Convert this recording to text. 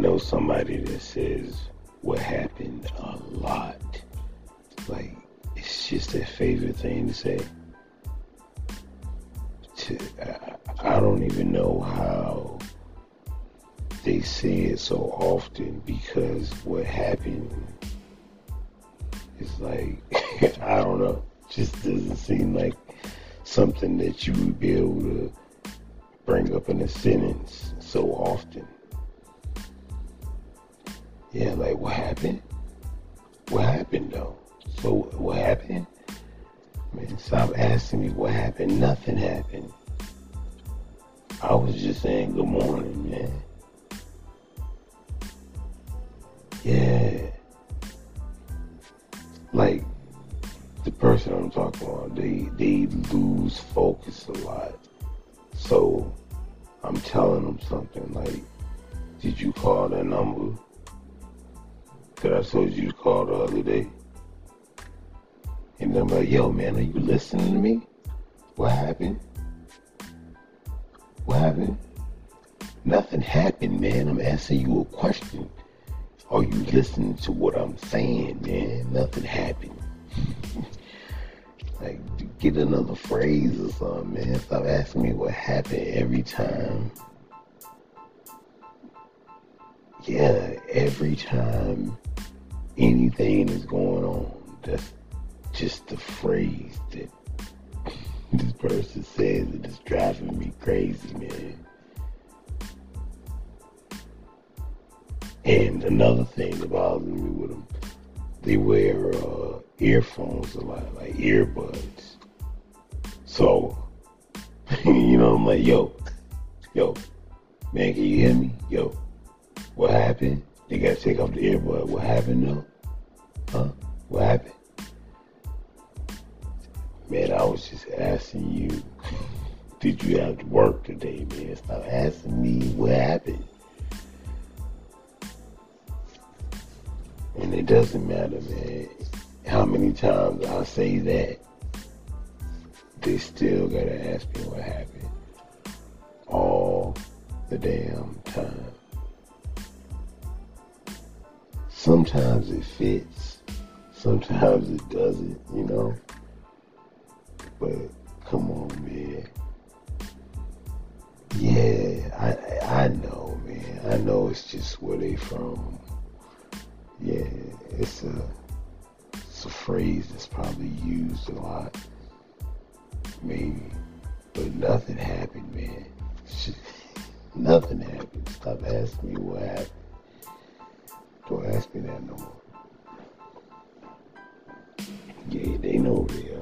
know somebody that says what happened a lot. Like it's just their favorite thing to say. To, I, I don't even know how they say it so often because what happened is like I don't know, just doesn't seem like something that you would be able to bring up in a sentence so often. Yeah, like what happened? What happened though? So what happened? Man, stop asking me what happened. Nothing happened. I was just saying good morning, man. Yeah. Like the person I'm talking about, they they lose focus a lot. So I'm telling them something like, did you call that number that I told you to call the other day? And I'm like, yo, man, are you listening to me? What happened? What happened? Nothing happened, man. I'm asking you a question. Are you listening to what I'm saying, man? Nothing happened. like, get another phrase or something, man. Stop asking me what happened every time. Yeah, every time anything is going on, that's just the phrase that this person says and it's driving me crazy, man. And another thing that bothers me with them, they wear uh, earphones a lot, like earbuds. So, you know, I'm like, yo, yo, man, can you hear me? Yo, what happened? They gotta take off the earbud. What happened though? Huh? What happened? Man, I was just asking you, did you have to work today, man? Stop asking me what happened. And it doesn't matter, man, how many times I say that, they still gotta ask me what happened all the damn time. Sometimes it fits, sometimes it doesn't, you know. But come on, man. Yeah, I I know, man. I know it's just where they from. Yeah, it's a it's a phrase that's probably used a lot, maybe, but nothing happened, man. Nothing happened. Stop asking me what happened. Don't ask me that no more. Yeah, they know it.